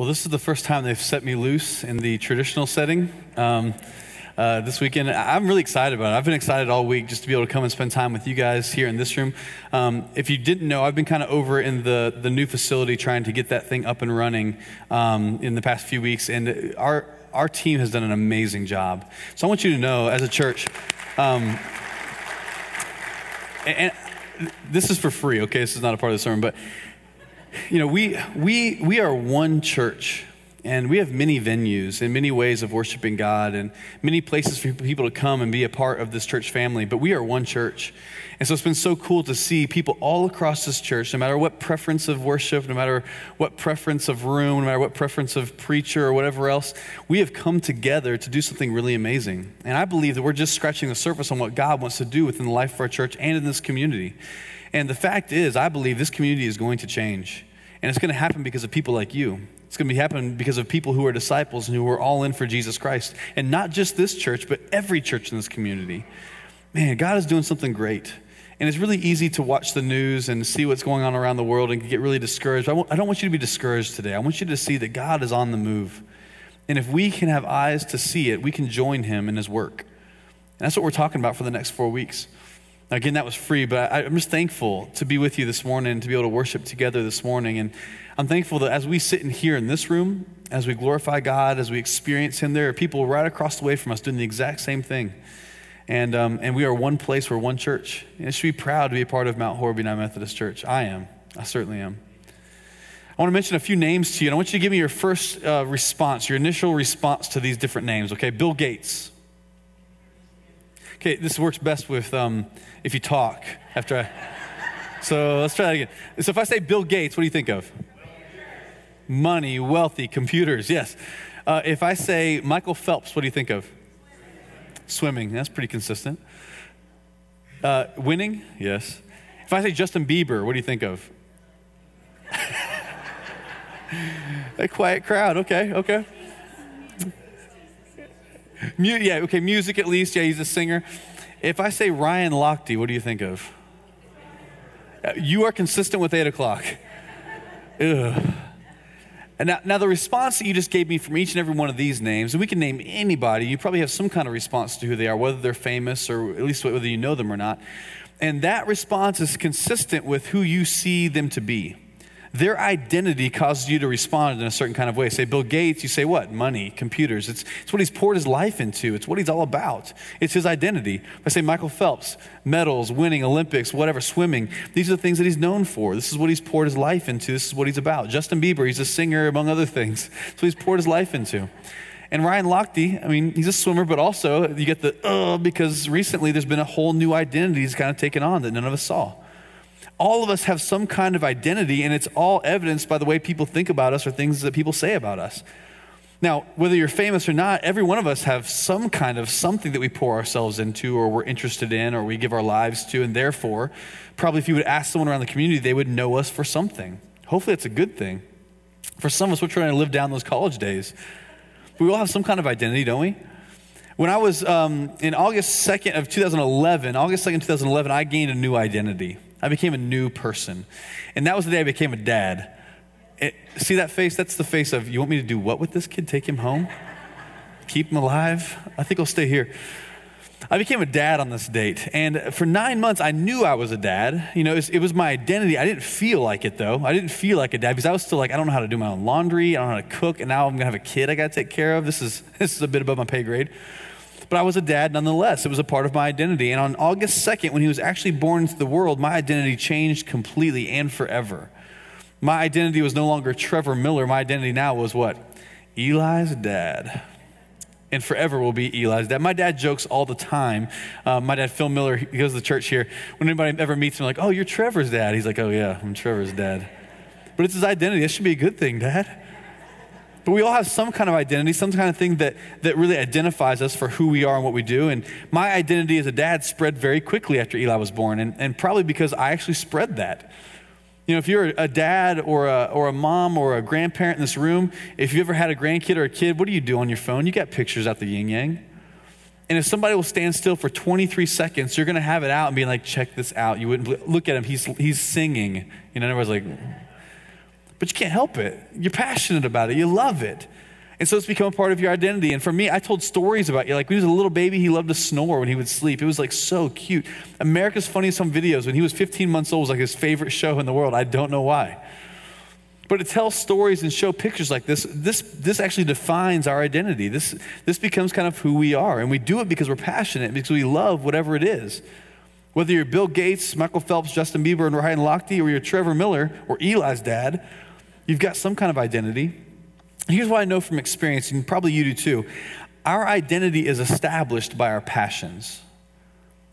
Well, this is the first time they've set me loose in the traditional setting. Um, uh, this weekend. I'm really excited about it. I've been excited all week just to be able to come and spend time with you guys here in this room. Um, if you didn't know, I've been kind of over in the, the new facility trying to get that thing up and running um, in the past few weeks, and our, our team has done an amazing job. So I want you to know, as a church, um, and, and this is for free, okay? This is not a part of the sermon, but you know, we, we, we are one church. And we have many venues and many ways of worshiping God and many places for people to come and be a part of this church family, but we are one church. And so it's been so cool to see people all across this church, no matter what preference of worship, no matter what preference of room, no matter what preference of preacher or whatever else, we have come together to do something really amazing. And I believe that we're just scratching the surface on what God wants to do within the life of our church and in this community. And the fact is, I believe this community is going to change. And it's going to happen because of people like you. It's going to be happening because of people who are disciples and who are all in for Jesus Christ. And not just this church, but every church in this community. Man, God is doing something great. And it's really easy to watch the news and see what's going on around the world and get really discouraged. I, I don't want you to be discouraged today. I want you to see that God is on the move. And if we can have eyes to see it, we can join him in his work. And that's what we're talking about for the next four weeks. Again, that was free, but I, am just thankful to be with you this morning, and to be able to worship together this morning. And I'm thankful that as we sit in here in this room, as we glorify God, as we experience Him, there are people right across the way from us doing the exact same thing. And, um, and we are one place, we're one church. And it should be proud to be a part of Mount Horeb United Methodist Church. I am. I certainly am. I want to mention a few names to you, and I want you to give me your first uh, response, your initial response to these different names, okay? Bill Gates. Okay, this works best with um, if you talk after I. So let's try that again. So if I say Bill Gates, what do you think of? Money, wealthy, computers, yes. Uh, if I say Michael Phelps, what do you think of? Swimming, that's pretty consistent. Uh, winning, yes. If I say Justin Bieber, what do you think of? A quiet crowd, okay, okay. Yeah, okay, music at least. Yeah, he's a singer. If I say Ryan Lochte, what do you think of? Uh, you are consistent with 8 o'clock. Ugh. And now, now, the response that you just gave me from each and every one of these names, and we can name anybody, you probably have some kind of response to who they are, whether they're famous or at least whether you know them or not. And that response is consistent with who you see them to be their identity causes you to respond in a certain kind of way. Say Bill Gates, you say what? Money, computers. It's, it's what he's poured his life into, it's what he's all about. It's his identity. If I say Michael Phelps, medals, winning, Olympics, whatever, swimming, these are the things that he's known for. This is what he's poured his life into. This is what he's about. Justin Bieber, he's a singer, among other things. What he's poured his life into. And Ryan Lochte, I mean, he's a swimmer, but also you get the, uh, because recently there's been a whole new identity he's kind of taken on that none of us saw all of us have some kind of identity, and it's all evidenced by the way people think about us or things that people say about us. Now, whether you're famous or not, every one of us have some kind of something that we pour ourselves into or we're interested in or we give our lives to, and therefore, probably if you would ask someone around the community, they would know us for something. Hopefully, it's a good thing. For some of us, we're trying to live down those college days. We all have some kind of identity, don't we? When I was um, in August 2nd of 2011, August 2nd, 2011, I gained a new identity. I became a new person. And that was the day I became a dad. It, see that face? That's the face of, you want me to do what with this kid? Take him home? Keep him alive? I think I'll stay here. I became a dad on this date. And for nine months, I knew I was a dad. You know, it was, it was, my identity. I didn't feel like it, though. I didn't feel like a dad because I was still like, I don't know how to do my own laundry. I don't know how to cook. And now I'm going to have a kid I got to take care of. This is, this is a bit above my pay grade but I was a dad nonetheless. It was a part of my identity. And on August 2nd, when he was actually born into the world, my identity changed completely and forever. My identity was no longer Trevor Miller. My identity now was what? Eli's dad. And forever will be Eli's dad. My dad jokes all the time. Uh, my dad, Phil Miller, he goes to the church here. When anybody ever meets him, like, oh, you're Trevor's dad. He's like, oh, yeah, I'm Trevor's dad. But it's his identity. This should be a good thing, dad. But we all have some kind of identity, some kind of thing that, that really identifies us for who we are and what we do. And my identity as a dad spread very quickly after Eli was born, and, and probably because I actually spread that. You know, if you're a dad or a, or a mom or a grandparent in this room, if you ever had a grandkid or a kid, what do you do on your phone? You got pictures out the yin yang. And if somebody will stand still for 23 seconds, you're going to have it out and be like, check this out. You wouldn't look at him, he's, he's singing. You know, everybody's like, but you can't help it. You're passionate about it, you love it. And so it's become a part of your identity. And for me, I told stories about you. Like when he was a little baby, he loved to snore when he would sleep. It was like so cute. America's Funniest Home Videos, when he was 15 months old, was like his favorite show in the world. I don't know why. But to tell stories and show pictures like this, this, this actually defines our identity. This, this becomes kind of who we are. And we do it because we're passionate, because we love whatever it is. Whether you're Bill Gates, Michael Phelps, Justin Bieber, and Ryan Lochte, or you're Trevor Miller, or Eli's dad, you've got some kind of identity. Here's what I know from experience, and probably you do too. Our identity is established by our passions.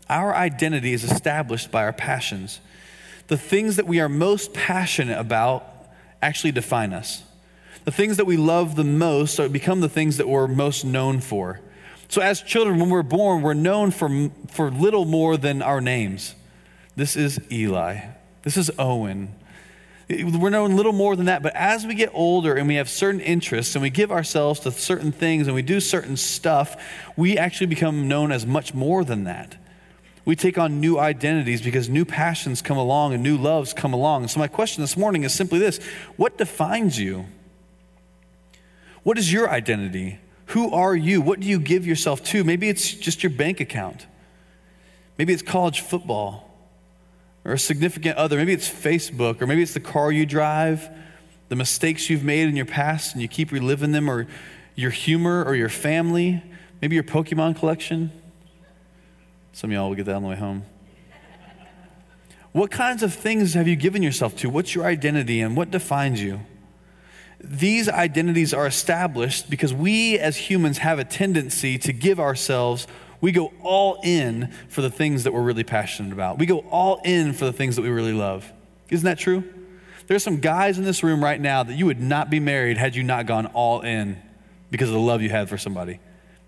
Our identity is established by our passions. The things that we are most passionate about actually define us. The things that we love the most become the things that we're most known for. So, as children, when we're born, we're known for, for little more than our names. This is Eli. This is Owen. We're known little more than that, but as we get older and we have certain interests and we give ourselves to certain things and we do certain stuff, we actually become known as much more than that. We take on new identities because new passions come along and new loves come along. so, my question this morning is simply this What defines you? What is your identity? Who are you? What do you give yourself to? Maybe it's just your bank account. Maybe it's college football or a significant other. Maybe it's Facebook, or maybe it's the car you drive, the mistakes you've made in your past and you keep reliving them, or your humor or your family, maybe your Pokemon collection. Some of y'all will get that on the way home. What kinds of things have you given yourself to? What's your identity and what defines you? These identities are established because we as humans have a tendency to give ourselves we go all in for the things that we're really passionate about. We go all in for the things that we really love. Isn't that true? There's some guys in this room right now that you would not be married had you not gone all in because of the love you had for somebody.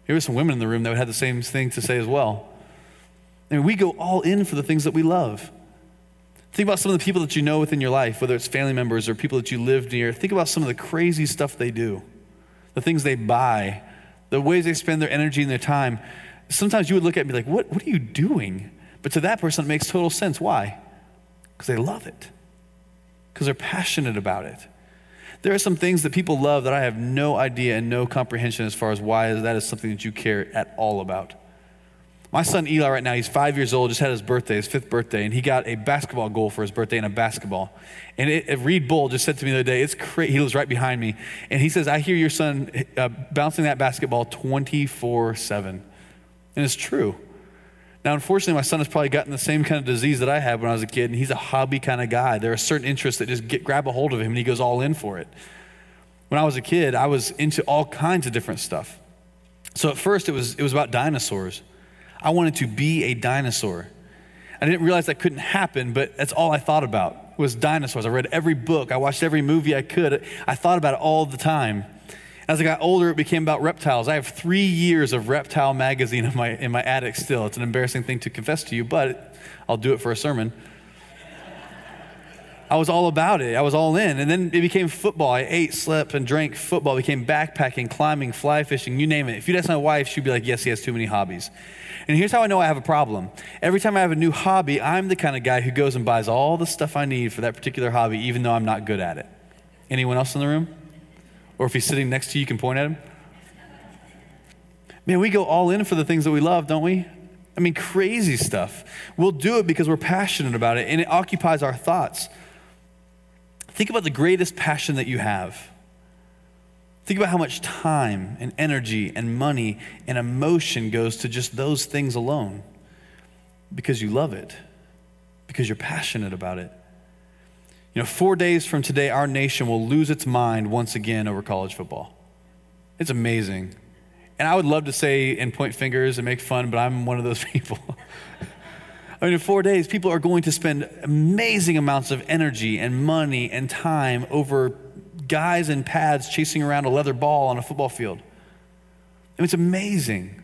There were some women in the room that would have the same thing to say as well. I mean, we go all in for the things that we love. Think about some of the people that you know within your life, whether it's family members or people that you live near. Think about some of the crazy stuff they do, the things they buy, the ways they spend their energy and their time sometimes you would look at me like, what, what are you doing? But to that person, it makes total sense. Why? Because they love it, because they're passionate about it. There are some things that people love that I have no idea and no comprehension as far as why that is something that you care at all about. My son Eli, right now, he's five years old, just had his birthday, his fifth birthday, and he got a basketball goal for his birthday in a basketball. And it, Reed Bull just said to me the other day, it's crazy. He was right behind me. And he says, I hear your son uh, bouncing that basketball 24 7. And it's true. Now, unfortunately, my son has probably gotten the same kind of disease that I had when I was a kid, and he's a hobby kind of guy. There are certain interests that just get, grab a hold of him, and he goes all in for it. When I was a kid, I was into all kinds of different stuff. So at first, it was, it was about dinosaurs. I wanted to be a dinosaur. I didn't realize that couldn't happen, but that's all I thought about was dinosaurs. I read every book. I watched every movie I could. I thought about it all the time. As I got older, it became about reptiles. I have three years of Reptile magazine in my, in my attic still. It's an embarrassing thing to confess to you, but I'll do it for a sermon. I was all about it. I was all in. And then it became football. I ate, slept, and drank football. It became backpacking, climbing, fly fishing, you name it. If you'd ask my wife, she'd be like, yes, he has too many hobbies. And here's how I know I have a problem. Every time I have a new hobby, I'm the kind of guy who goes and buys all the stuff I need for that particular hobby, even though I'm not good at it. Anyone else in the room? Or if he's sitting next to you, you can point at him. Man, we go all in for the things that we love, don't we? I mean, crazy stuff. We'll do it because we're passionate about it and it occupies our thoughts. Think about the greatest passion that you have. Think about how much time and energy and money and emotion goes to just those things alone because you love it, because you're passionate about it. You know, four days from today, our nation will lose its mind once again over college football. It's amazing. And I would love to say and point fingers and make fun, but I'm one of those people. I mean, in four days, people are going to spend amazing amounts of energy and money and time over guys in pads chasing around a leather ball on a football field. I mean, it's amazing.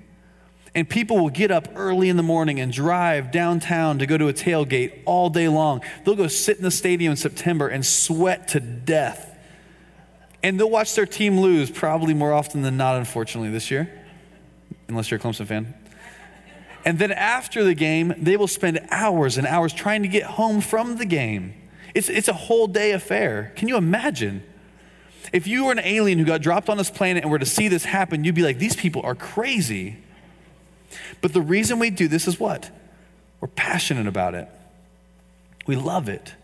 And people will get up early in the morning and drive downtown to go to a tailgate all day long. They'll go sit in the stadium in September and sweat to death. And they'll watch their team lose probably more often than not, unfortunately, this year, unless you're a Clemson fan. And then after the game, they will spend hours and hours trying to get home from the game. It's, it's a whole day affair. Can you imagine? If you were an alien who got dropped on this planet and were to see this happen, you'd be like, these people are crazy. But the reason we do this is what? We're passionate about it. We love it.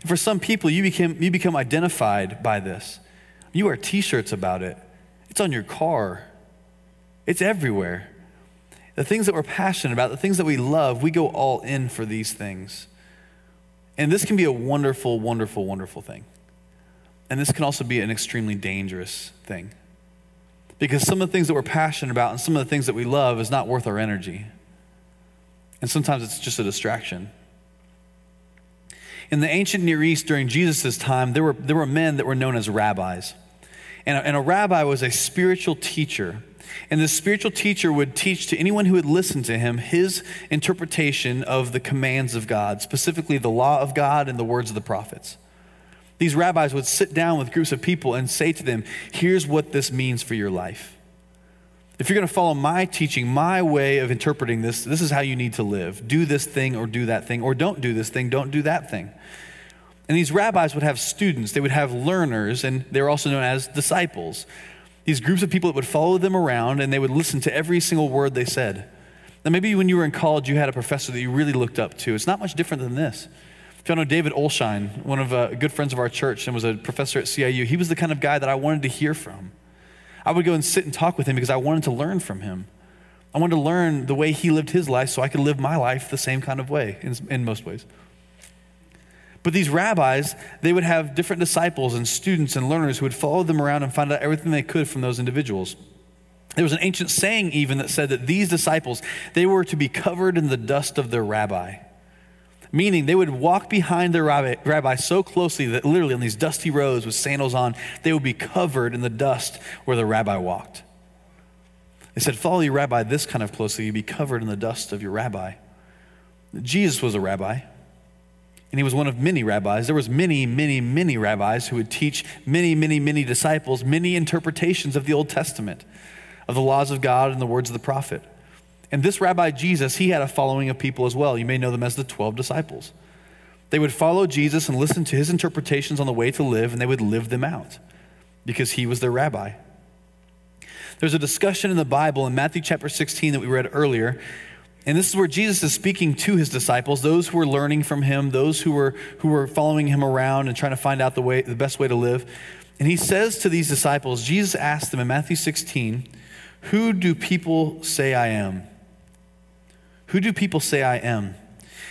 And for some people, you become, you become identified by this. You wear t shirts about it, it's on your car, it's everywhere. The things that we're passionate about, the things that we love, we go all in for these things. And this can be a wonderful, wonderful, wonderful thing. And this can also be an extremely dangerous thing. Because some of the things that we're passionate about and some of the things that we love is not worth our energy. And sometimes it's just a distraction. In the ancient Near East during Jesus' time, there were, there were men that were known as rabbis. And a, and a rabbi was a spiritual teacher. And the spiritual teacher would teach to anyone who would listen to him his interpretation of the commands of God, specifically the law of God and the words of the prophets. These rabbis would sit down with groups of people and say to them, Here's what this means for your life. If you're going to follow my teaching, my way of interpreting this, this is how you need to live. Do this thing or do that thing, or don't do this thing, don't do that thing. And these rabbis would have students, they would have learners, and they're also known as disciples. These groups of people that would follow them around and they would listen to every single word they said. Now, maybe when you were in college, you had a professor that you really looked up to. It's not much different than this. If you know David Olshine, one of uh, good friends of our church and was a professor at CIU, he was the kind of guy that I wanted to hear from. I would go and sit and talk with him because I wanted to learn from him. I wanted to learn the way he lived his life so I could live my life the same kind of way in, in most ways. But these rabbis, they would have different disciples and students and learners who would follow them around and find out everything they could from those individuals. There was an ancient saying even that said that these disciples, they were to be covered in the dust of their rabbi. Meaning they would walk behind their rabbi, rabbi, so closely that literally on these dusty roads with sandals on, they would be covered in the dust where the rabbi walked. They said, Follow your rabbi this kind of closely, you'd be covered in the dust of your rabbi. Jesus was a rabbi, and he was one of many rabbis. There was many, many, many rabbis who would teach many, many, many disciples many interpretations of the Old Testament, of the laws of God and the words of the prophet. And this rabbi Jesus, he had a following of people as well. You may know them as the 12 disciples. They would follow Jesus and listen to his interpretations on the way to live, and they would live them out because he was their rabbi. There's a discussion in the Bible in Matthew chapter 16 that we read earlier. And this is where Jesus is speaking to his disciples, those who were learning from him, those who were, who were following him around and trying to find out the, way, the best way to live. And he says to these disciples, Jesus asked them in Matthew 16, Who do people say I am? Who do people say I am?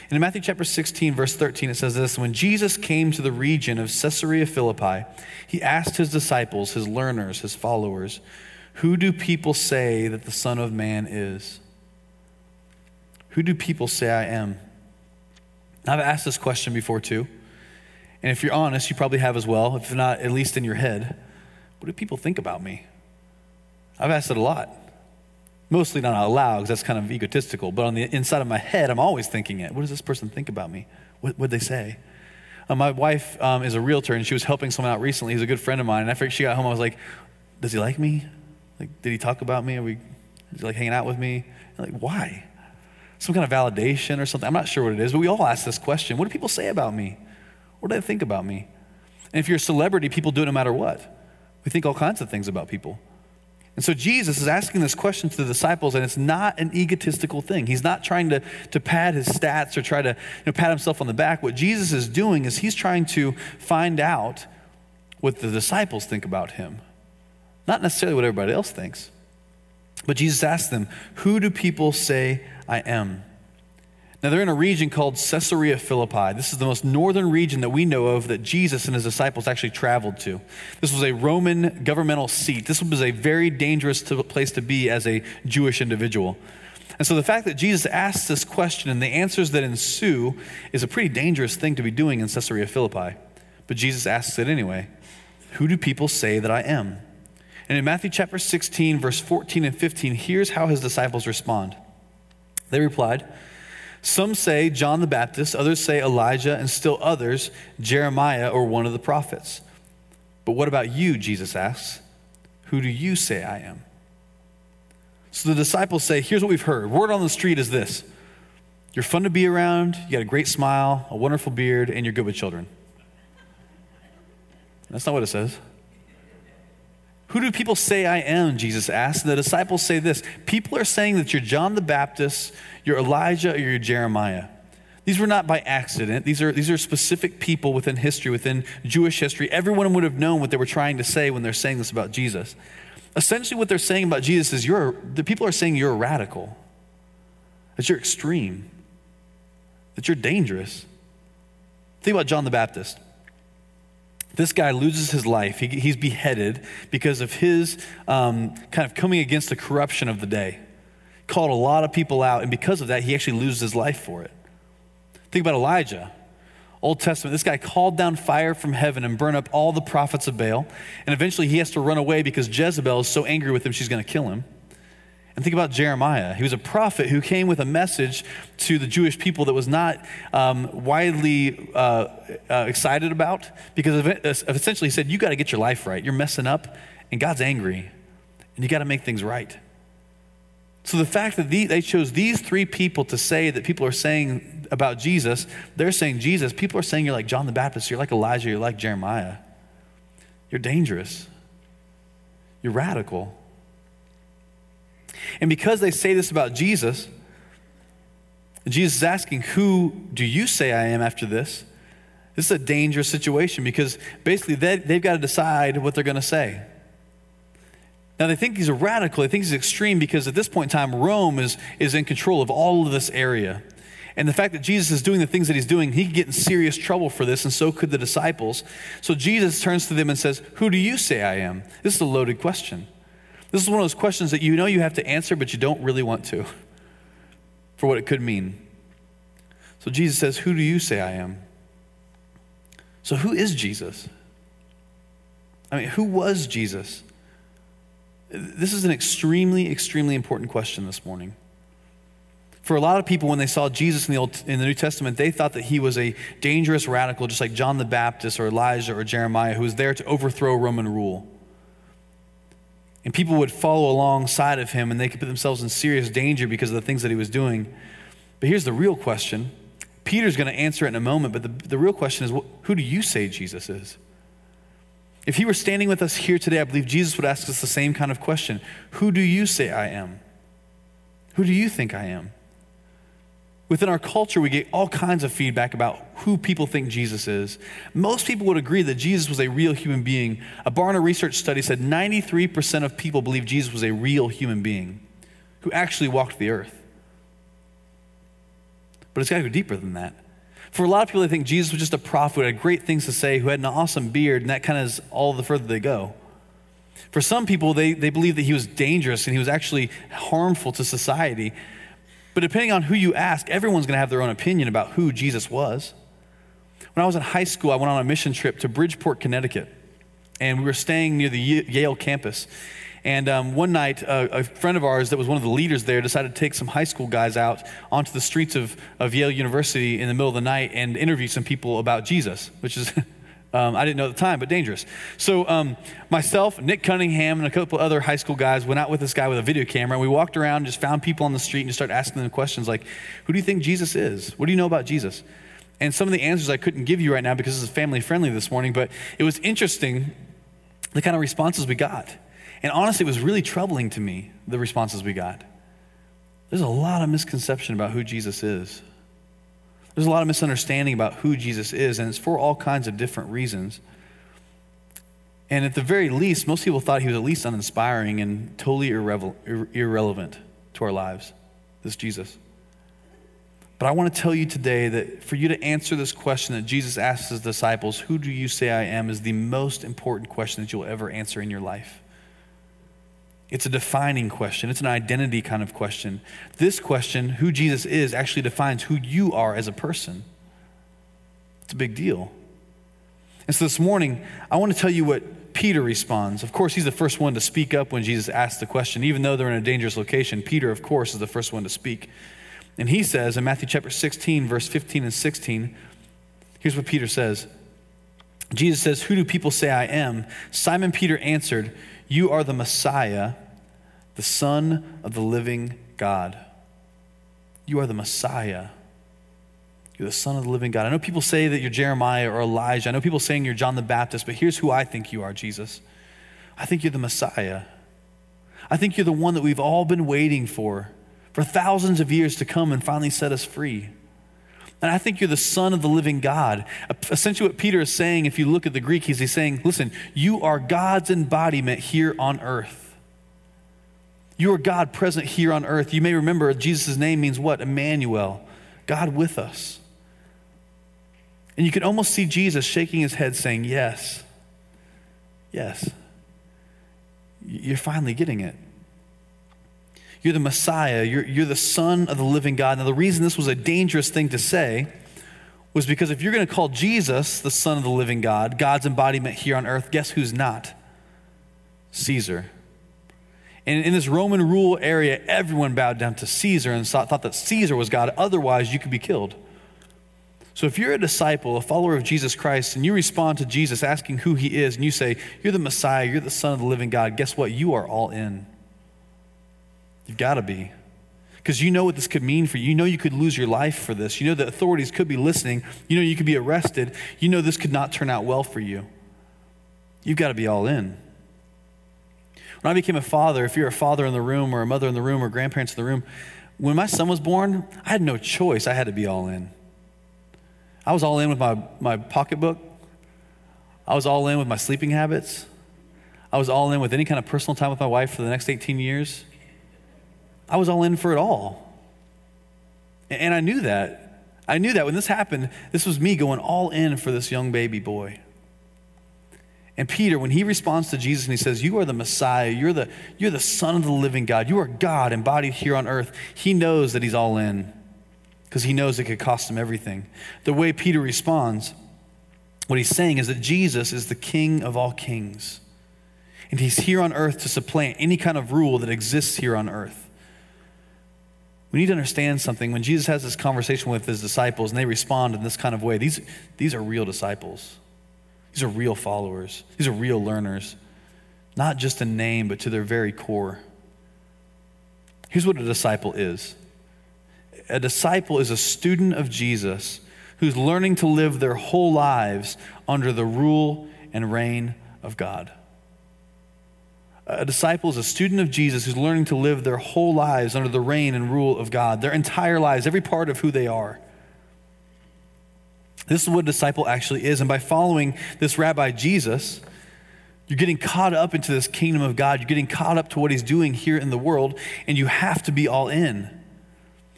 And in Matthew chapter 16, verse 13, it says this When Jesus came to the region of Caesarea Philippi, he asked his disciples, his learners, his followers, Who do people say that the Son of Man is? Who do people say I am? I've asked this question before too. And if you're honest, you probably have as well, if not at least in your head. What do people think about me? I've asked it a lot. Mostly not out loud because that's kind of egotistical, but on the inside of my head, I'm always thinking it. What does this person think about me? What would they say? Uh, my wife um, is a realtor and she was helping someone out recently. He's a good friend of mine. And after she got home, I was like, Does he like me? Like, did he talk about me? Are we, is he like hanging out with me? like, why? Some kind of validation or something. I'm not sure what it is, but we all ask this question What do people say about me? What do they think about me? And if you're a celebrity, people do it no matter what. We think all kinds of things about people. And so Jesus is asking this question to the disciples, and it's not an egotistical thing. He's not trying to, to pad his stats or try to you know, pat himself on the back. What Jesus is doing is he's trying to find out what the disciples think about him, not necessarily what everybody else thinks. But Jesus asks them, Who do people say I am? Now, they're in a region called Caesarea Philippi. This is the most northern region that we know of that Jesus and his disciples actually traveled to. This was a Roman governmental seat. This was a very dangerous place to be as a Jewish individual. And so the fact that Jesus asks this question and the answers that ensue is a pretty dangerous thing to be doing in Caesarea Philippi. But Jesus asks it anyway Who do people say that I am? And in Matthew chapter 16, verse 14 and 15, here's how his disciples respond. They replied, some say John the Baptist, others say Elijah, and still others Jeremiah or one of the prophets. But what about you? Jesus asks. Who do you say I am? So the disciples say, Here's what we've heard. Word on the street is this You're fun to be around, you got a great smile, a wonderful beard, and you're good with children. That's not what it says. Who do people say I am? Jesus asked. And the disciples say this People are saying that you're John the Baptist, you're Elijah, or you're Jeremiah. These were not by accident. These are, these are specific people within history, within Jewish history. Everyone would have known what they were trying to say when they're saying this about Jesus. Essentially, what they're saying about Jesus is you're, the people are saying you're radical, that you're extreme, that you're dangerous. Think about John the Baptist. This guy loses his life. He, he's beheaded because of his um, kind of coming against the corruption of the day. Called a lot of people out, and because of that, he actually loses his life for it. Think about Elijah. Old Testament, this guy called down fire from heaven and burned up all the prophets of Baal. And eventually he has to run away because Jezebel is so angry with him, she's going to kill him. And think about Jeremiah. He was a prophet who came with a message to the Jewish people that was not um, widely uh, uh, excited about because of, essentially he said, You got to get your life right. You're messing up, and God's angry, and you got to make things right. So the fact that the, they chose these three people to say that people are saying about Jesus, they're saying Jesus. People are saying you're like John the Baptist, you're like Elijah, you're like Jeremiah. You're dangerous. You're radical. And because they say this about Jesus, Jesus is asking, Who do you say I am after this? This is a dangerous situation because basically they, they've got to decide what they're going to say. Now, they think he's a radical, they think he's extreme because at this point in time, Rome is, is in control of all of this area. And the fact that Jesus is doing the things that he's doing, he could get in serious trouble for this, and so could the disciples. So Jesus turns to them and says, Who do you say I am? This is a loaded question. This is one of those questions that you know you have to answer, but you don't really want to for what it could mean. So Jesus says, Who do you say I am? So, who is Jesus? I mean, who was Jesus? This is an extremely, extremely important question this morning. For a lot of people, when they saw Jesus in the, Old, in the New Testament, they thought that he was a dangerous radical, just like John the Baptist or Elijah or Jeremiah, who was there to overthrow Roman rule. And people would follow alongside of him and they could put themselves in serious danger because of the things that he was doing. But here's the real question Peter's going to answer it in a moment, but the, the real question is who do you say Jesus is? If he were standing with us here today, I believe Jesus would ask us the same kind of question Who do you say I am? Who do you think I am? Within our culture, we get all kinds of feedback about who people think Jesus is. Most people would agree that Jesus was a real human being. A Barna research study said 93% of people believe Jesus was a real human being who actually walked the earth. But it's got to go deeper than that. For a lot of people, they think Jesus was just a prophet who had great things to say, who had an awesome beard, and that kind of is all the further they go. For some people, they, they believe that he was dangerous and he was actually harmful to society. But depending on who you ask, everyone's going to have their own opinion about who Jesus was. When I was in high school, I went on a mission trip to Bridgeport, Connecticut, and we were staying near the Yale campus. And um, one night, uh, a friend of ours that was one of the leaders there decided to take some high school guys out onto the streets of, of Yale University in the middle of the night and interview some people about Jesus, which is Um, I didn't know at the time, but dangerous. So, um, myself, Nick Cunningham, and a couple other high school guys went out with this guy with a video camera. And we walked around, and just found people on the street, and just started asking them questions like, Who do you think Jesus is? What do you know about Jesus? And some of the answers I couldn't give you right now because this is family friendly this morning, but it was interesting the kind of responses we got. And honestly, it was really troubling to me, the responses we got. There's a lot of misconception about who Jesus is. There's a lot of misunderstanding about who Jesus is, and it's for all kinds of different reasons. And at the very least, most people thought he was at least uninspiring and totally irrevel- irrelevant to our lives, this Jesus. But I want to tell you today that for you to answer this question that Jesus asked his disciples, Who do you say I am? is the most important question that you'll ever answer in your life. It's a defining question, it's an identity kind of question. This question, who Jesus is, actually defines who you are as a person. It's a big deal. And so this morning, I want to tell you what Peter responds. Of course, he's the first one to speak up when Jesus asks the question. Even though they're in a dangerous location, Peter, of course, is the first one to speak. And he says in Matthew chapter 16, verse 15 and 16, here's what Peter says Jesus says, Who do people say I am? Simon Peter answered, you are the Messiah, the Son of the living God. You are the Messiah. You're the Son of the living God. I know people say that you're Jeremiah or Elijah. I know people saying you're John the Baptist, but here's who I think you are, Jesus. I think you're the Messiah. I think you're the one that we've all been waiting for for thousands of years to come and finally set us free. And I think you're the Son of the living God. Essentially, what Peter is saying, if you look at the Greek, he's saying, listen, you are God's embodiment here on earth. You are God present here on earth. You may remember Jesus' name means what? Emmanuel, God with us. And you can almost see Jesus shaking his head saying, Yes, yes. You're finally getting it. You're the Messiah. You're, you're the Son of the living God. Now, the reason this was a dangerous thing to say was because if you're going to call Jesus the Son of the living God, God's embodiment here on earth, guess who's not? Caesar. And in this Roman rule area, everyone bowed down to Caesar and thought that Caesar was God. Otherwise, you could be killed. So if you're a disciple, a follower of Jesus Christ, and you respond to Jesus asking who he is, and you say, You're the Messiah, you're the Son of the living God, guess what? You are all in. You've got to be. Because you know what this could mean for you. You know you could lose your life for this. You know the authorities could be listening. You know you could be arrested. You know this could not turn out well for you. You've got to be all in. When I became a father, if you're a father in the room or a mother in the room or grandparents in the room, when my son was born, I had no choice. I had to be all in. I was all in with my, my pocketbook. I was all in with my sleeping habits. I was all in with any kind of personal time with my wife for the next 18 years. I was all in for it all. And I knew that. I knew that when this happened, this was me going all in for this young baby boy. And Peter, when he responds to Jesus and he says, You are the Messiah, you're the, you're the Son of the living God, you are God embodied here on earth, he knows that he's all in because he knows it could cost him everything. The way Peter responds, what he's saying is that Jesus is the King of all kings. And he's here on earth to supplant any kind of rule that exists here on earth. We need to understand something. When Jesus has this conversation with his disciples and they respond in this kind of way, these, these are real disciples. These are real followers. These are real learners, not just in name, but to their very core. Here's what a disciple is a disciple is a student of Jesus who's learning to live their whole lives under the rule and reign of God. A disciple is a student of Jesus who's learning to live their whole lives under the reign and rule of God, their entire lives, every part of who they are. This is what a disciple actually is. And by following this rabbi Jesus, you're getting caught up into this kingdom of God. You're getting caught up to what he's doing here in the world, and you have to be all in.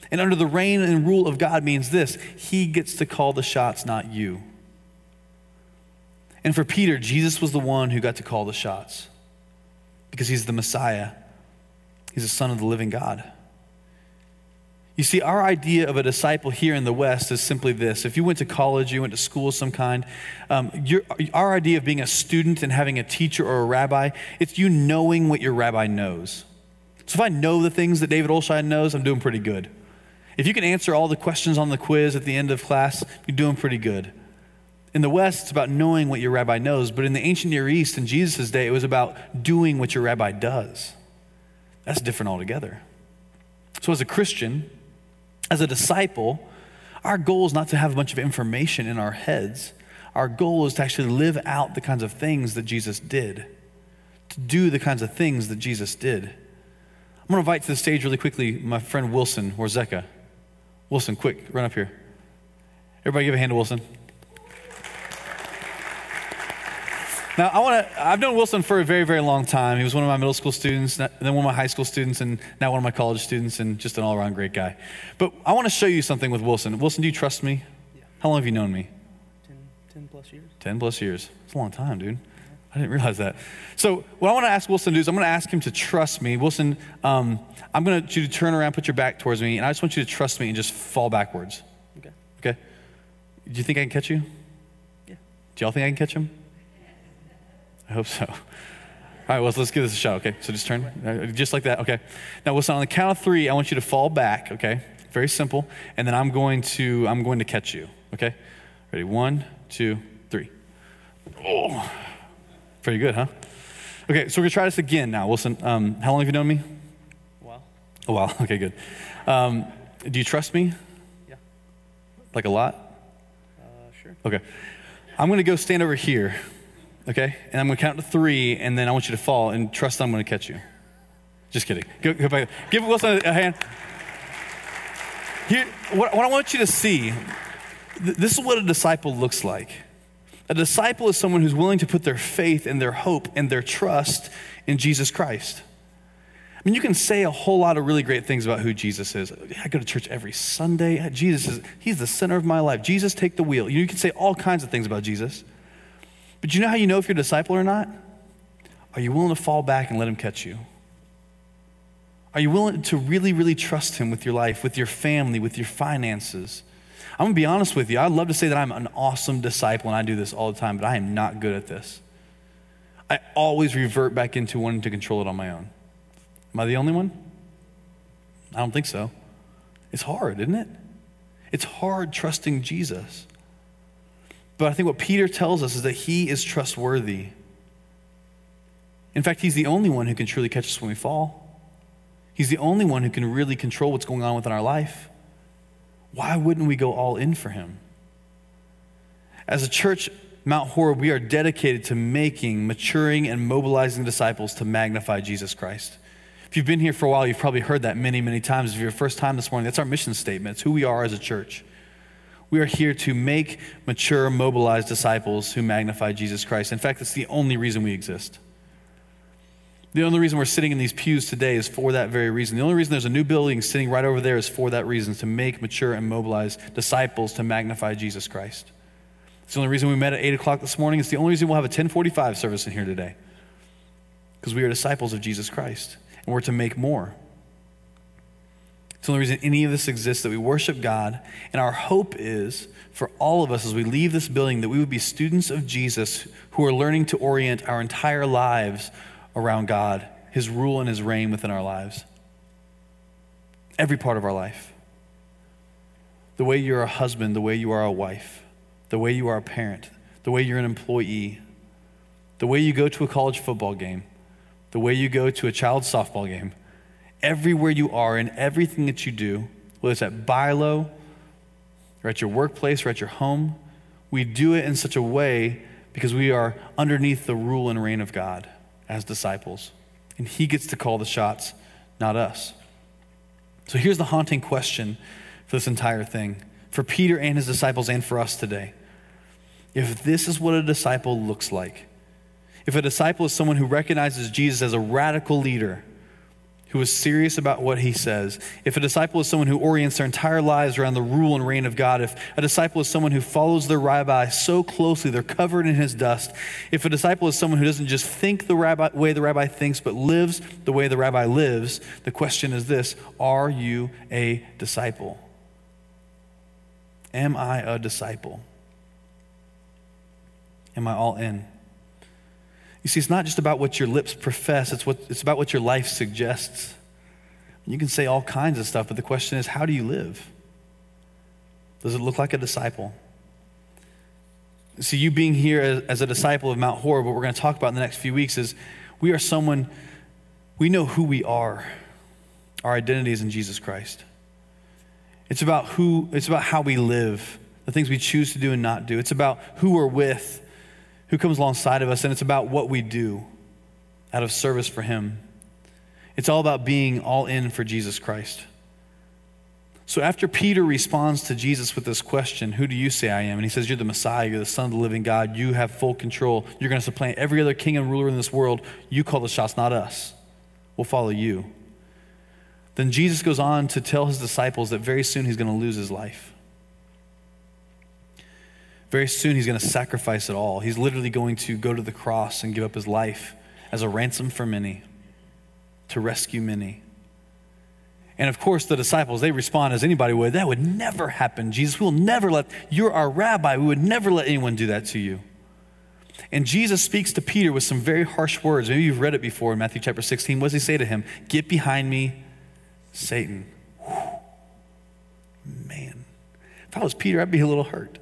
And under the reign and rule of God means this He gets to call the shots, not you. And for Peter, Jesus was the one who got to call the shots because he's the Messiah, he's the Son of the living God. You see, our idea of a disciple here in the West is simply this. If you went to college, you went to school of some kind, um, our idea of being a student and having a teacher or a rabbi, it's you knowing what your rabbi knows. So if I know the things that David Olshine knows, I'm doing pretty good. If you can answer all the questions on the quiz at the end of class, you're doing pretty good. In the West, it's about knowing what your rabbi knows, but in the ancient Near East, in Jesus' day, it was about doing what your rabbi does. That's different altogether. So, as a Christian, as a disciple, our goal is not to have a bunch of information in our heads. Our goal is to actually live out the kinds of things that Jesus did, to do the kinds of things that Jesus did. I'm going to invite to the stage really quickly my friend Wilson Warzeka. Wilson, quick, run up here. Everybody give a hand to Wilson. Now, I want to, I've known Wilson for a very, very long time. He was one of my middle school students, then one of my high school students, and now one of my college students, and just an all around great guy. But I want to show you something with Wilson. Wilson, do you trust me? Yeah. How long have you known me? 10, 10 plus years. 10 plus years. It's a long time, dude. I didn't realize that. So, what I want to ask Wilson to do is I'm going to ask him to trust me. Wilson, um, I'm going to you to turn around, put your back towards me, and I just want you to trust me and just fall backwards. Okay. Okay? Do you think I can catch you? Yeah. Do y'all think I can catch him? I hope so. All right, well, let's give this a shot, okay? So just turn, uh, just like that, okay? Now, listen, on the count of three, I want you to fall back, okay? Very simple. And then I'm going to, I'm going to catch you, okay? Ready? One, two, three. Oh, pretty good, huh? Okay, so we're gonna try this again now. Wilson, um, how long have you known me? A while. A while, okay, good. Um, do you trust me? Yeah. Like a lot? Uh, sure. Okay. I'm going to go stand over here, okay? And I'm going to count to three, and then I want you to fall and trust I'm going to catch you. Just kidding. Go, go back. Give Wilson a hand. Here, what, what I want you to see th- this is what a disciple looks like. A disciple is someone who's willing to put their faith and their hope and their trust in Jesus Christ. I mean, you can say a whole lot of really great things about who Jesus is. I go to church every Sunday. Jesus is, he's the center of my life. Jesus, take the wheel. You can say all kinds of things about Jesus. But you know how you know if you're a disciple or not? Are you willing to fall back and let him catch you? Are you willing to really, really trust him with your life, with your family, with your finances? I'm gonna be honest with you. I'd love to say that I'm an awesome disciple and I do this all the time, but I am not good at this. I always revert back into wanting to control it on my own. Am I the only one? I don't think so. It's hard, isn't it? It's hard trusting Jesus. But I think what Peter tells us is that he is trustworthy. In fact, he's the only one who can truly catch us when we fall. He's the only one who can really control what's going on within our life. Why wouldn't we go all in for him? As a church, Mount Horeb, we are dedicated to making, maturing, and mobilizing disciples to magnify Jesus Christ. If you've been here for a while, you've probably heard that many, many times. If you're your first time this morning, that's our mission statement. It's who we are as a church. We are here to make, mature, mobilized disciples who magnify Jesus Christ. In fact, it's the only reason we exist. The only reason we're sitting in these pews today is for that very reason. The only reason there's a new building sitting right over there is for that reason to make, mature, and mobilize disciples to magnify Jesus Christ. It's the only reason we met at 8 o'clock this morning. It's the only reason we'll have a 1045 service in here today. Because we are disciples of Jesus Christ and we're to make more. It's the only reason any of this exists that we worship God. And our hope is for all of us as we leave this building that we would be students of Jesus who are learning to orient our entire lives around God, His rule and His reign within our lives. Every part of our life. The way you're a husband, the way you are a wife, the way you are a parent, the way you're an employee, the way you go to a college football game, the way you go to a child's softball game, everywhere you are and everything that you do, whether it's at BILO or at your workplace or at your home, we do it in such a way because we are underneath the rule and reign of God as disciples. And He gets to call the shots, not us. So here's the haunting question for this entire thing for Peter and his disciples and for us today. If this is what a disciple looks like, if a disciple is someone who recognizes Jesus as a radical leader, who is serious about what he says, if a disciple is someone who orients their entire lives around the rule and reign of God, if a disciple is someone who follows their rabbi so closely they're covered in his dust, if a disciple is someone who doesn't just think the rabbi, way the rabbi thinks, but lives the way the rabbi lives, the question is this Are you a disciple? Am I a disciple? Am I all in? You see, it's not just about what your lips profess, it's, what, it's about what your life suggests. You can say all kinds of stuff, but the question is, how do you live? Does it look like a disciple? See, you being here as, as a disciple of Mount Horeb, what we're going to talk about in the next few weeks is we are someone, we know who we are. Our identity is in Jesus Christ. It's about who, it's about how we live, the things we choose to do and not do. It's about who we're with who comes alongside of us, and it's about what we do out of service for Him. It's all about being all in for Jesus Christ. So after Peter responds to Jesus with this question, Who do you say I am? And he says, You're the Messiah, you're the Son of the living God, you have full control, you're going to supplant every other king and ruler in this world. You call the shots, not us. We'll follow you. Then Jesus goes on to tell his disciples that very soon he's going to lose his life. Very soon, he's going to sacrifice it all. He's literally going to go to the cross and give up his life as a ransom for many, to rescue many. And of course, the disciples, they respond as anybody would. That would never happen. Jesus, we'll never let, you're our rabbi. We would never let anyone do that to you. And Jesus speaks to Peter with some very harsh words. Maybe you've read it before in Matthew chapter 16. What does he say to him? Get behind me, Satan. Whew. Man, if I was Peter, I'd be a little hurt.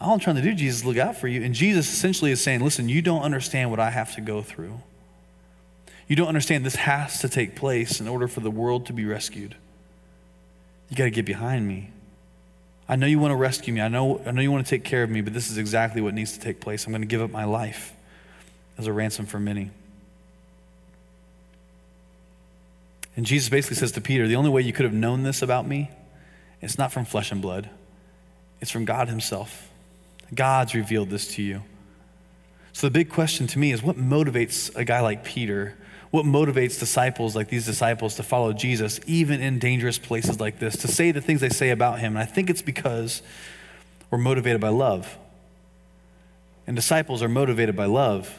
All I'm trying to do, Jesus, look out for you. And Jesus essentially is saying, listen, you don't understand what I have to go through. You don't understand this has to take place in order for the world to be rescued. You got to get behind me. I know you want to rescue me. I know, I know you want to take care of me, but this is exactly what needs to take place. I'm going to give up my life as a ransom for many. And Jesus basically says to Peter, The only way you could have known this about me, it's not from flesh and blood, it's from God Himself. God's revealed this to you. So the big question to me is what motivates a guy like Peter? What motivates disciples like these disciples to follow Jesus, even in dangerous places like this, to say the things they say about him? And I think it's because we're motivated by love. And disciples are motivated by love.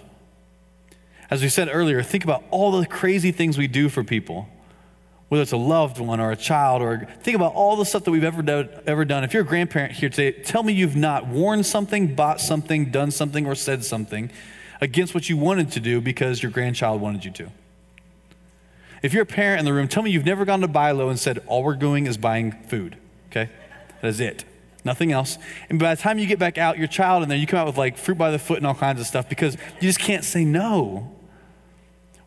As we said earlier, think about all the crazy things we do for people whether it's a loved one or a child, or think about all the stuff that we've ever, do, ever done. If you're a grandparent here today, tell me you've not worn something, bought something, done something, or said something against what you wanted to do because your grandchild wanted you to. If you're a parent in the room, tell me you've never gone to BI-LO and said, all we're doing is buying food, okay? That is it. Nothing else. And by the time you get back out, your child in there, you come out with like fruit by the foot and all kinds of stuff because you just can't say no.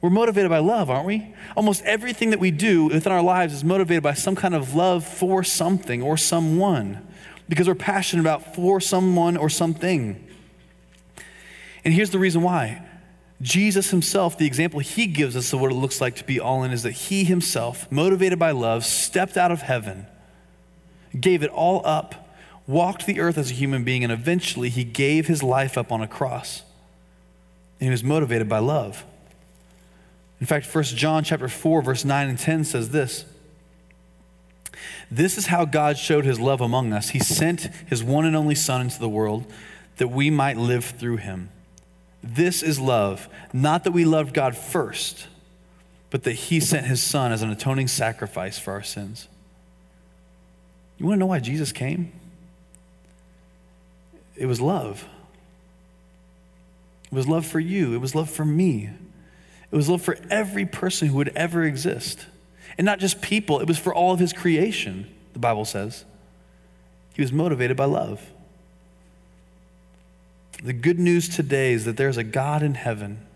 We're motivated by love, aren't we? Almost everything that we do within our lives is motivated by some kind of love for something or someone because we're passionate about for someone or something. And here's the reason why. Jesus himself, the example he gives us of what it looks like to be all in is that he himself, motivated by love, stepped out of heaven, gave it all up, walked the earth as a human being, and eventually he gave his life up on a cross. And he was motivated by love. In fact, 1 John chapter 4 verse 9 and 10 says this. This is how God showed his love among us. He sent his one and only son into the world that we might live through him. This is love, not that we loved God first, but that he sent his son as an atoning sacrifice for our sins. You want to know why Jesus came? It was love. It was love for you. It was love for me. It was love for every person who would ever exist. And not just people, it was for all of his creation, the Bible says. He was motivated by love. The good news today is that there's a God in heaven.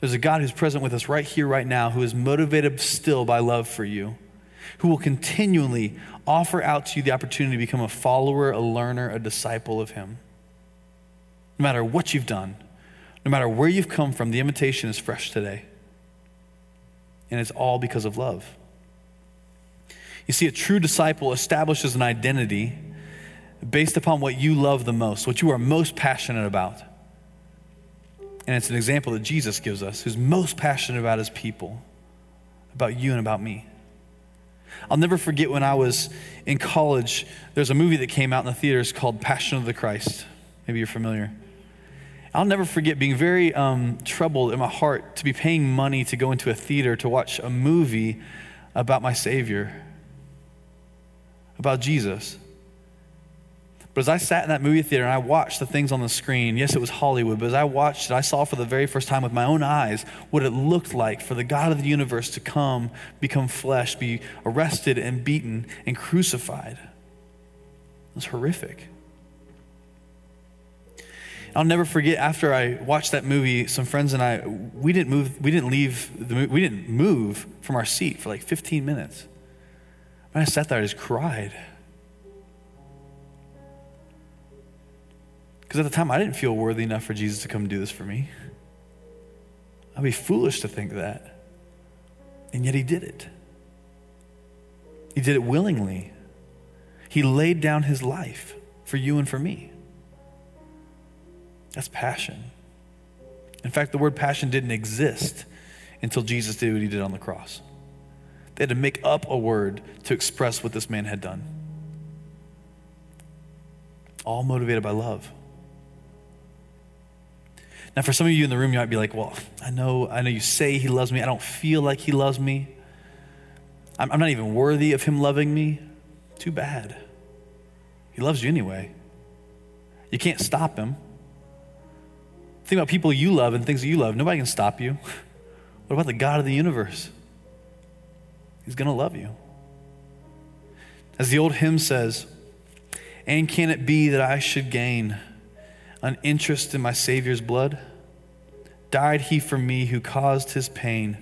There's a God who's present with us right here, right now, who is motivated still by love for you, who will continually offer out to you the opportunity to become a follower, a learner, a disciple of Him. No matter what you've done, no matter where you've come from, the invitation is fresh today. And it's all because of love. You see, a true disciple establishes an identity based upon what you love the most, what you are most passionate about. And it's an example that Jesus gives us, who's most passionate about his people, about you and about me. I'll never forget when I was in college, there's a movie that came out in the theaters called Passion of the Christ. Maybe you're familiar. I'll never forget being very um, troubled in my heart to be paying money to go into a theater to watch a movie about my Savior, about Jesus. But as I sat in that movie theater and I watched the things on the screen, yes, it was Hollywood, but as I watched it, I saw for the very first time with my own eyes what it looked like for the God of the universe to come, become flesh, be arrested and beaten and crucified. It was horrific. I'll never forget after I watched that movie, some friends and I, we didn't move, we didn't leave, the, we didn't move from our seat for like 15 minutes. And I sat there, I just cried. Because at the time, I didn't feel worthy enough for Jesus to come do this for me. I'd be foolish to think that. And yet, He did it. He did it willingly. He laid down His life for you and for me. That's passion. In fact, the word passion didn't exist until Jesus did what he did on the cross. They had to make up a word to express what this man had done. All motivated by love. Now, for some of you in the room, you might be like, well, I know, I know you say he loves me. I don't feel like he loves me. I'm, I'm not even worthy of him loving me. Too bad. He loves you anyway. You can't stop him. Think about people you love and things that you love. Nobody can stop you. What about the God of the universe? He's going to love you. As the old hymn says, and can it be that I should gain an interest in my Savior's blood? Died he for me who caused his pain,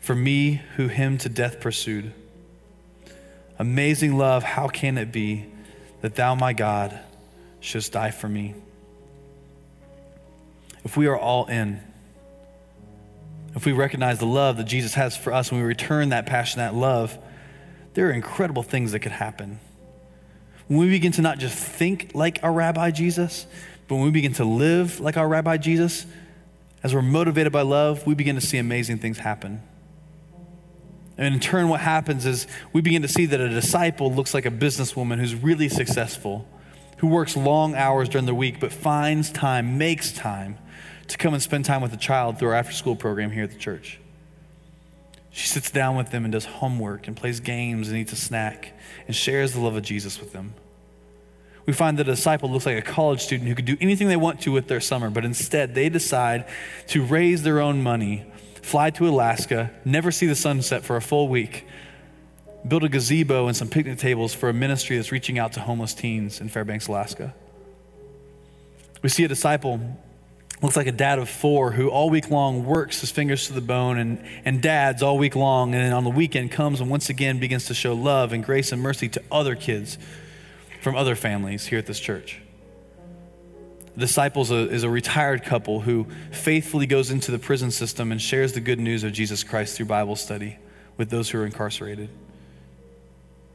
for me who him to death pursued. Amazing love, how can it be that thou, my God, shouldst die for me. If we are all in, if we recognize the love that Jesus has for us, when we return that passion, that love, there are incredible things that could happen. When we begin to not just think like our Rabbi Jesus, but when we begin to live like our Rabbi Jesus, as we're motivated by love, we begin to see amazing things happen. And in turn, what happens is we begin to see that a disciple looks like a businesswoman who's really successful, who works long hours during the week, but finds time, makes time to come and spend time with a child through our after school program here at the church. She sits down with them and does homework and plays games and eats a snack and shares the love of Jesus with them. We find that a disciple looks like a college student who could do anything they want to with their summer, but instead they decide to raise their own money, fly to Alaska, never see the sunset for a full week, build a gazebo and some picnic tables for a ministry that's reaching out to homeless teens in Fairbanks, Alaska. We see a disciple looks like a dad of four who all week long works his fingers to the bone and, and dads all week long and then on the weekend comes and once again begins to show love and grace and mercy to other kids from other families here at this church. Disciples is a retired couple who faithfully goes into the prison system and shares the good news of jesus christ through bible study with those who are incarcerated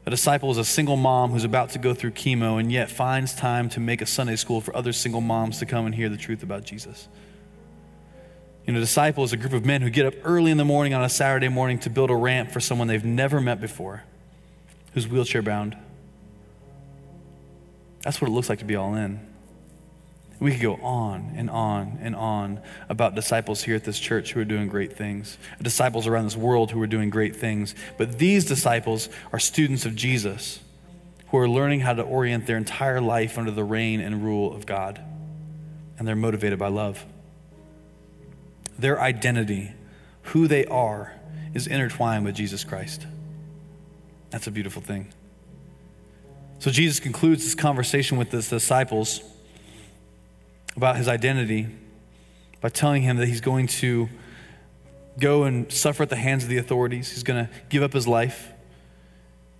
a disciple is a single mom who's about to go through chemo and yet finds time to make a Sunday school for other single moms to come and hear the truth about Jesus. You know, a disciple is a group of men who get up early in the morning on a Saturday morning to build a ramp for someone they've never met before who's wheelchair bound. That's what it looks like to be all in. We could go on and on and on about disciples here at this church who are doing great things, disciples around this world who are doing great things. But these disciples are students of Jesus who are learning how to orient their entire life under the reign and rule of God. And they're motivated by love. Their identity, who they are, is intertwined with Jesus Christ. That's a beautiful thing. So Jesus concludes this conversation with his disciples about his identity by telling him that he's going to go and suffer at the hands of the authorities. He's going to give up his life.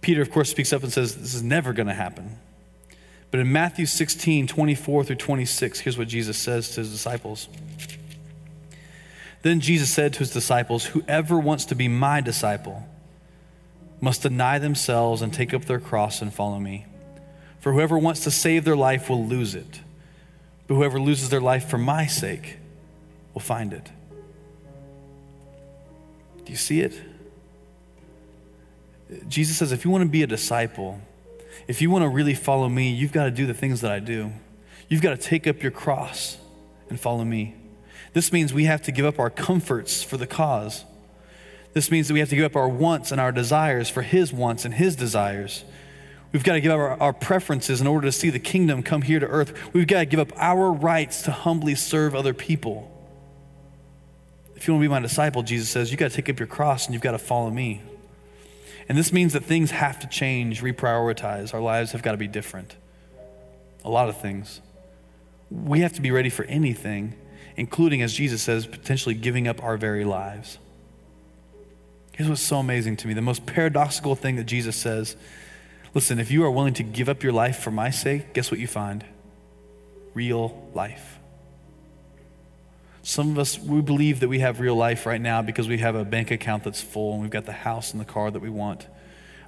Peter, of course, speaks up and says, This is never going to happen. But in Matthew 16, 24 through 26, here's what Jesus says to his disciples. Then Jesus said to his disciples, Whoever wants to be my disciple must deny themselves and take up their cross and follow me. For whoever wants to save their life will lose it but whoever loses their life for my sake will find it. Do you see it? Jesus says, if you want to be a disciple, if you want to really follow me, you've got to do the things that I do. You've got to take up your cross and follow me. This means we have to give up our comforts for the cause. This means that we have to give up our wants and our desires for His wants and His desires. We've got to give up our, our, preferences in order to see the kingdom come here to earth. We've got to give up our rights to humbly serve other people. If you want to be my disciple, Jesus says, you've got to take up your cross and you've got to follow me. And this means that things have to change, reprioritize. Our lives have got to be different. A lot of things. We have to be ready for anything, including, as Jesus says, potentially giving up our very lives. Here's what's so amazing to me the most paradoxical thing that Jesus says Listen, if you are willing to give up your life for my sake, guess what you find? Real life. Some of us, we believe that we have real life right now because we have a bank account that's full and we've got the house and the car that we want.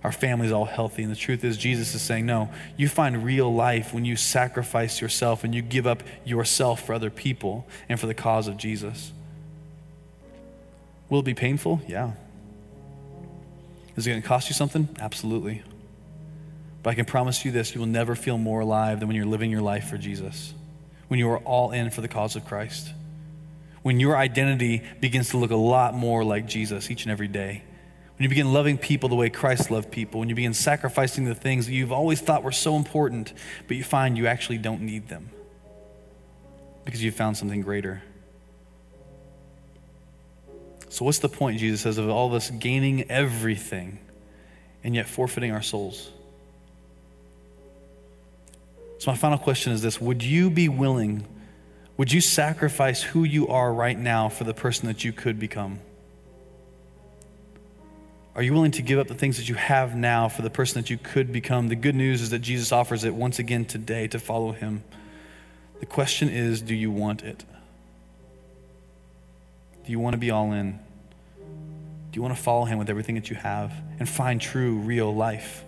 Our family's all healthy. And the truth is, Jesus is saying, no, you find real life when you sacrifice yourself and you give up yourself for other people and for the cause of Jesus. Will it be painful? Yeah. Is it going to cost you something? Absolutely. But I can promise you this you will never feel more alive than when you're living your life for Jesus, when you are all in for the cause of Christ, when your identity begins to look a lot more like Jesus each and every day. When you begin loving people the way Christ loved people, when you begin sacrificing the things that you've always thought were so important, but you find you actually don't need them because you've found something greater. So, what's the point, Jesus says, of all of us gaining everything and yet forfeiting our souls? So, my final question is this Would you be willing, would you sacrifice who you are right now for the person that you could become? Are you willing to give up the things that you have now for the person that you could become? The good news is that Jesus offers it once again today to follow him. The question is do you want it? Do you want to be all in? Do you want to follow him with everything that you have and find true, real life?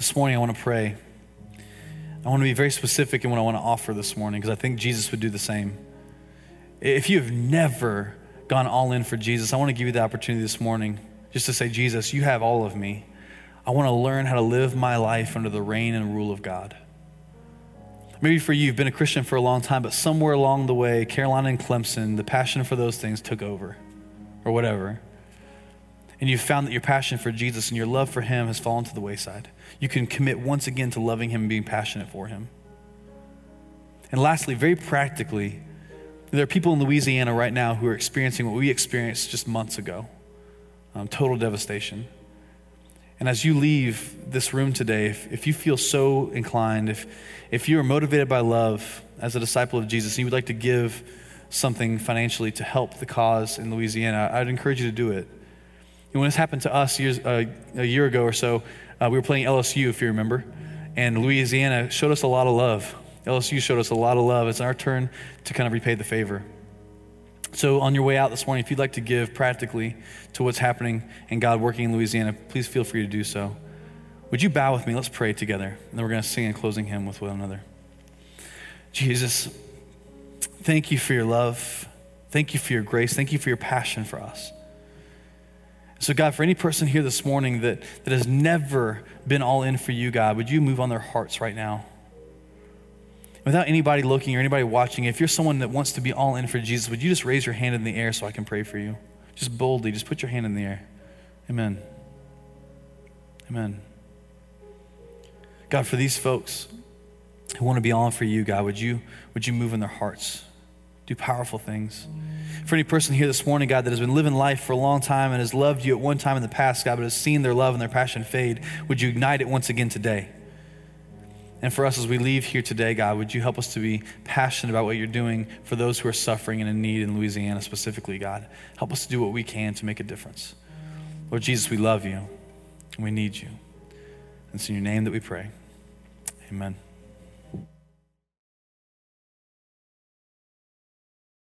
This morning, I want to pray. I want to be very specific in what I want to offer this morning because I think Jesus would do the same. If you have never gone all in for Jesus, I want to give you the opportunity this morning just to say, Jesus, you have all of me. I want to learn how to live my life under the reign and rule of God. Maybe for you, you've been a Christian for a long time, but somewhere along the way, Carolina and Clemson, the passion for those things took over, or whatever. And you've found that your passion for Jesus and your love for Him has fallen to the wayside. You can commit once again to loving Him and being passionate for Him. And lastly, very practically, there are people in Louisiana right now who are experiencing what we experienced just months ago um, total devastation. And as you leave this room today, if, if you feel so inclined, if, if you are motivated by love as a disciple of Jesus, and you would like to give something financially to help the cause in Louisiana, I'd encourage you to do it. And when this happened to us years, uh, a year ago or so, uh, we were playing LSU, if you remember, and Louisiana showed us a lot of love. LSU showed us a lot of love. It's our turn to kind of repay the favor. So, on your way out this morning, if you'd like to give practically to what's happening and God working in Louisiana, please feel free to do so. Would you bow with me? Let's pray together. And then we're going to sing a closing hymn with one another. Jesus, thank you for your love. Thank you for your grace. Thank you for your passion for us. So, God, for any person here this morning that, that has never been all in for you, God, would you move on their hearts right now? Without anybody looking or anybody watching, if you're someone that wants to be all in for Jesus, would you just raise your hand in the air so I can pray for you? Just boldly, just put your hand in the air. Amen. Amen. God, for these folks who want to be all in for you, God, would you, would you move in their hearts? Do powerful things. For any person here this morning, God, that has been living life for a long time and has loved you at one time in the past, God, but has seen their love and their passion fade, would you ignite it once again today? And for us as we leave here today, God, would you help us to be passionate about what you're doing for those who are suffering and in need in Louisiana specifically, God? Help us to do what we can to make a difference. Lord Jesus, we love you and we need you. It's in your name that we pray. Amen.